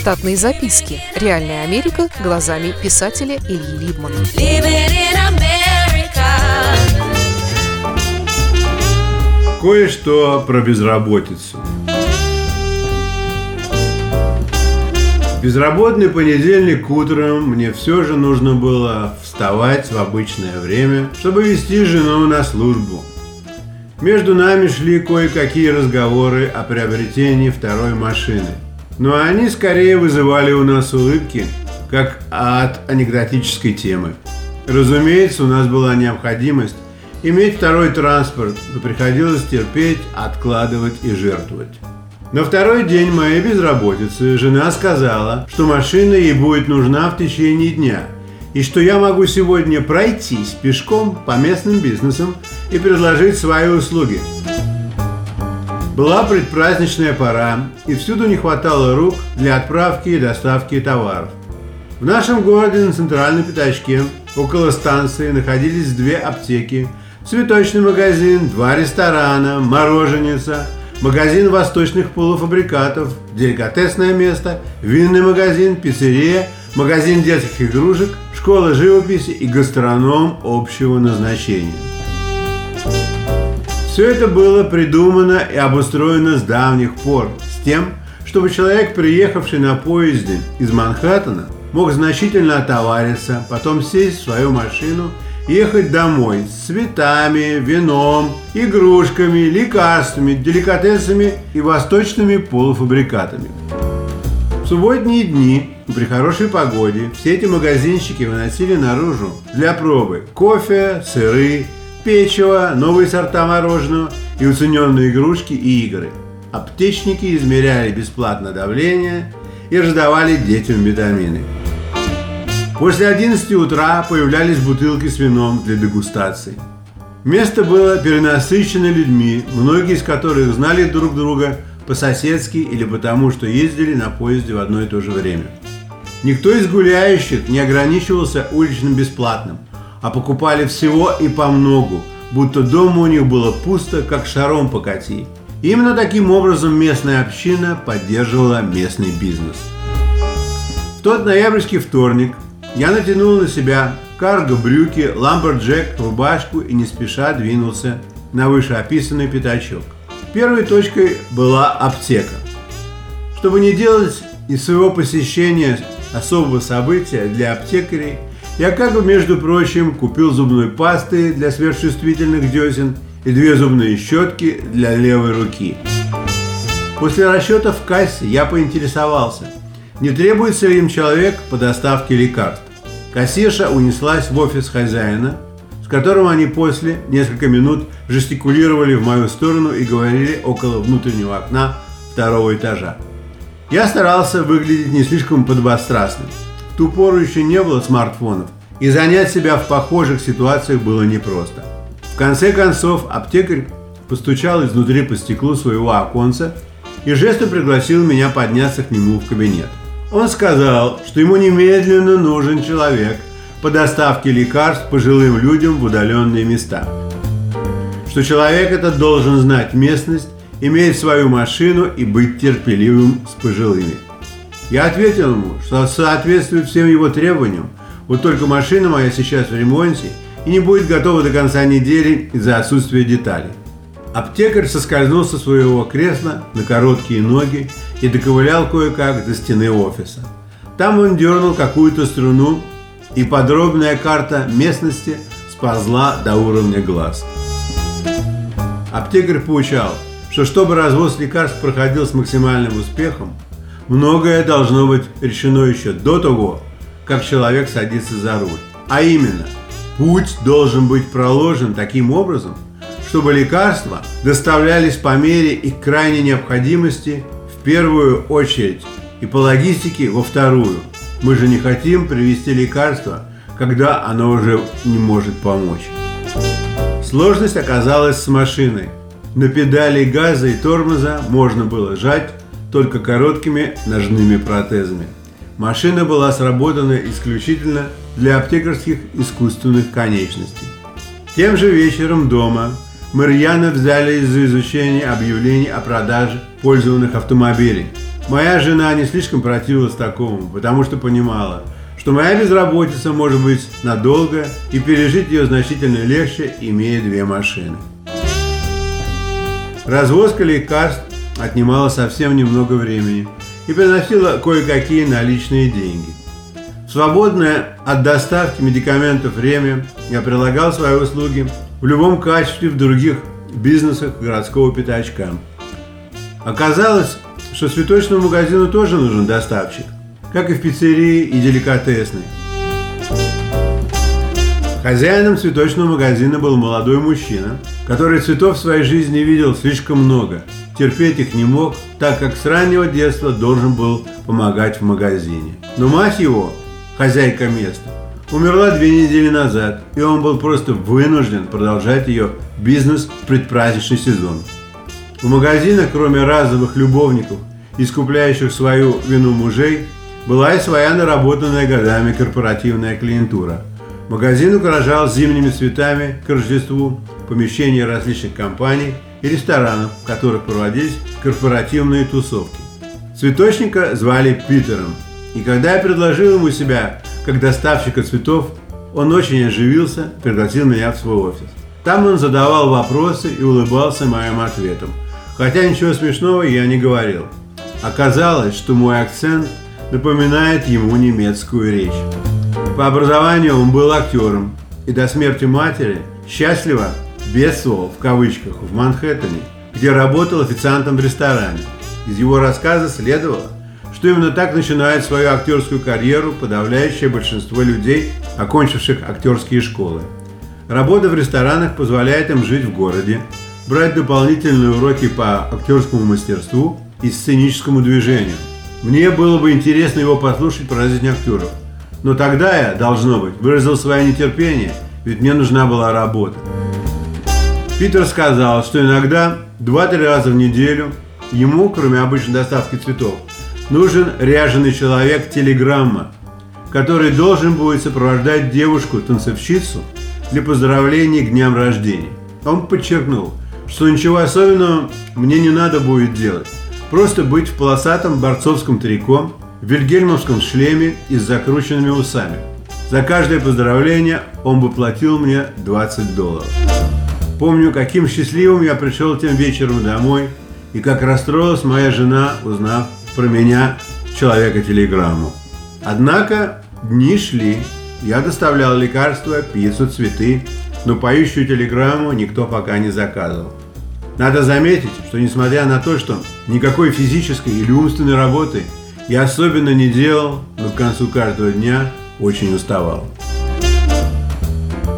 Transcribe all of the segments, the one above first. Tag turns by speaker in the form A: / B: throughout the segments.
A: Штатные записки. Реальная Америка глазами писателя Ильи Либмана.
B: Кое-что про безработицу. Безработный понедельник утром мне все же нужно было вставать в обычное время, чтобы вести жену на службу. Между нами шли кое-какие разговоры о приобретении второй машины – но они скорее вызывали у нас улыбки, как от анекдотической темы. Разумеется, у нас была необходимость иметь второй транспорт, но приходилось терпеть, откладывать и жертвовать. На второй день моей безработицы жена сказала, что машина ей будет нужна в течение дня, и что я могу сегодня пройтись пешком по местным бизнесам и предложить свои услуги. Была предпраздничная пора, и всюду не хватало рук для отправки и доставки товаров. В нашем городе на центральном пятачке около станции находились две аптеки, цветочный магазин, два ресторана, мороженица, магазин восточных полуфабрикатов, деликатесное место, винный магазин, пиццерия, магазин детских игрушек, школа живописи и гастроном общего назначения. Все это было придумано и обустроено с давних пор с тем, чтобы человек, приехавший на поезде из Манхэттена, мог значительно отовариться, потом сесть в свою машину ехать домой с цветами, вином, игрушками, лекарствами, деликатесами и восточными полуфабрикатами. В субботние дни при хорошей погоде все эти магазинщики выносили наружу для пробы кофе, сыры, печево, новые сорта мороженого и уцененные игрушки и игры. Аптечники измеряли бесплатно давление и раздавали детям витамины. После 11 утра появлялись бутылки с вином для дегустации. Место было перенасыщено людьми, многие из которых знали друг друга по-соседски или потому, что ездили на поезде в одно и то же время. Никто из гуляющих не ограничивался уличным бесплатным – а покупали всего и по многу, будто дома у них было пусто, как шаром покати. Именно таким образом местная община поддерживала местный бизнес. В тот ноябрьский вторник я натянул на себя карго брюки, lumberjack, рубашку и не спеша двинулся на вышеописанный пятачок. Первой точкой была аптека. Чтобы не делать из своего посещения особого события для аптекарей, я как бы, между прочим, купил зубной пасты для сверхчувствительных десен и две зубные щетки для левой руки. После расчета в кассе я поинтересовался, не требуется ли им человек по доставке лекарств. Кассирша унеслась в офис хозяина, с которым они после несколько минут жестикулировали в мою сторону и говорили около внутреннего окна второго этажа. Я старался выглядеть не слишком подобострастным – ту пору еще не было смартфонов, и занять себя в похожих ситуациях было непросто. В конце концов, аптекарь постучал изнутри по стеклу своего оконца и жестом пригласил меня подняться к нему в кабинет. Он сказал, что ему немедленно нужен человек по доставке лекарств пожилым людям в удаленные места. Что человек этот должен знать местность, иметь свою машину и быть терпеливым с пожилыми – я ответил ему, что соответствует всем его требованиям, вот только машина моя сейчас в ремонте и не будет готова до конца недели из-за отсутствия деталей. Аптекарь соскользнул со своего кресла на короткие ноги и доковылял кое-как до стены офиса. Там он дернул какую-то струну, и подробная карта местности сползла до уровня глаз. Аптекарь поучал, что чтобы развоз лекарств проходил с максимальным успехом, Многое должно быть решено еще до того, как человек садится за руль. А именно, путь должен быть проложен таким образом, чтобы лекарства доставлялись по мере их крайней необходимости в первую очередь и по логистике во вторую. Мы же не хотим привезти лекарство, когда оно уже не может помочь. Сложность оказалась с машиной. На педали газа и тормоза можно было жать только короткими ножными протезами. Машина была сработана исключительно для аптекарских искусственных конечностей. Тем же вечером дома мы рьяно взялись за изучение объявлений о продаже пользованных автомобилей. Моя жена не слишком противилась такому, потому что понимала, что моя безработица может быть надолго и пережить ее значительно легче, имея две машины. Развозка лекарств отнимала совсем немного времени и приносила кое-какие наличные деньги. Свободное от доставки медикаментов время я прилагал свои услуги в любом качестве в других бизнесах городского пятачка. Оказалось, что цветочному магазину тоже нужен доставщик, как и в пиццерии и деликатесной. Хозяином цветочного магазина был молодой мужчина, который цветов в своей жизни видел слишком много, терпеть их не мог, так как с раннего детства должен был помогать в магазине. Но мать его, хозяйка места, умерла две недели назад, и он был просто вынужден продолжать ее бизнес в предпраздничный сезон. У магазина, кроме разовых любовников, искупляющих свою вину мужей, была и своя наработанная годами корпоративная клиентура. Магазин украшал зимними цветами к Рождеству помещения различных компаний и ресторанов, в которых проводились корпоративные тусовки. Цветочника звали Питером, и когда я предложил ему себя как доставщика цветов, он очень оживился, пригласил меня в свой офис. Там он задавал вопросы и улыбался моим ответам. Хотя ничего смешного я не говорил. Оказалось, что мой акцент напоминает ему немецкую речь. По образованию он был актером и до смерти матери счастливо бедствовал в кавычках в Манхэттене, где работал официантом в ресторане. Из его рассказа следовало, что именно так начинает свою актерскую карьеру подавляющее большинство людей, окончивших актерские школы. Работа в ресторанах позволяет им жить в городе, брать дополнительные уроки по актерскому мастерству и сценическому движению. Мне было бы интересно его послушать про жизнь актеров. Но тогда я, должно быть, выразил свое нетерпение, ведь мне нужна была работа. Питер сказал, что иногда 2-3 раза в неделю ему, кроме обычной доставки цветов, нужен ряженый человек телеграмма, который должен будет сопровождать девушку-танцовщицу для поздравлений к дням рождения. Он подчеркнул, что ничего особенного мне не надо будет делать. Просто быть в полосатом борцовском трико, в вильгельмовском шлеме и с закрученными усами. За каждое поздравление он бы платил мне 20 долларов. Помню, каким счастливым я пришел тем вечером домой, и как расстроилась моя жена, узнав про меня человека-телеграмму. Однако дни шли, я доставлял лекарства, пиццу, цветы, но поющую телеграмму никто пока не заказывал. Надо заметить, что несмотря на то, что никакой физической или умственной работы я особенно не делал, но к концу каждого дня очень уставал.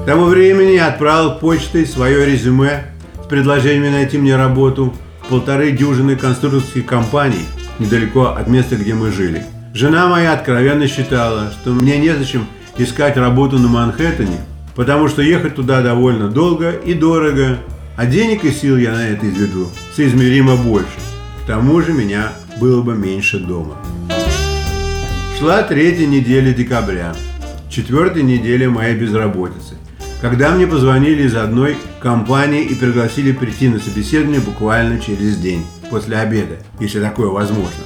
B: К тому времени я отправил почтой свое резюме с предложениями найти мне работу в полторы дюжины конструкторских компаний недалеко от места, где мы жили. Жена моя откровенно считала, что мне незачем искать работу на Манхэттене, потому что ехать туда довольно долго и дорого, а денег и сил я на это изведу соизмеримо больше. К тому же меня было бы меньше дома. Шла третья неделя декабря, четвертая неделя моей безработицы, когда мне позвонили из одной компании и пригласили прийти на собеседование буквально через день, после обеда, если такое возможно.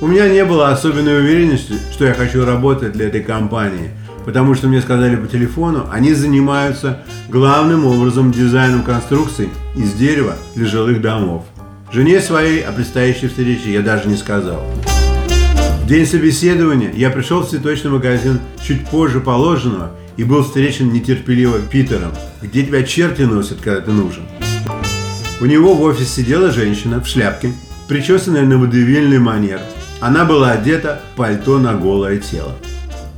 B: У меня не было особенной уверенности, что я хочу работать для этой компании – потому что мне сказали по телефону, они занимаются главным образом дизайном конструкций из дерева для жилых домов. Жене своей о предстоящей встрече я даже не сказал. День собеседования я пришел в цветочный магазин чуть позже положенного и был встречен нетерпеливо Питером. Где тебя черти носят, когда ты нужен? У него в офисе сидела женщина в шляпке, причесанная на водевильный манер. Она была одета в пальто на голое тело.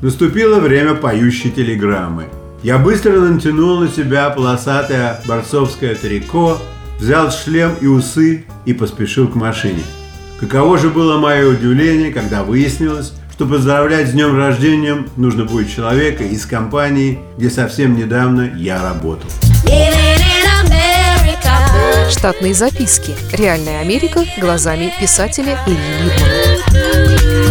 B: Наступило время поющей телеграммы. Я быстро натянул на себя полосатое борцовское трико, взял шлем и усы и поспешил к машине. Каково же было мое удивление, когда выяснилось, что поздравлять с днем рождения нужно будет человека из компании, где совсем недавно я работал.
A: Штатные записки. Реальная Америка глазами писателя Ильи Либмана.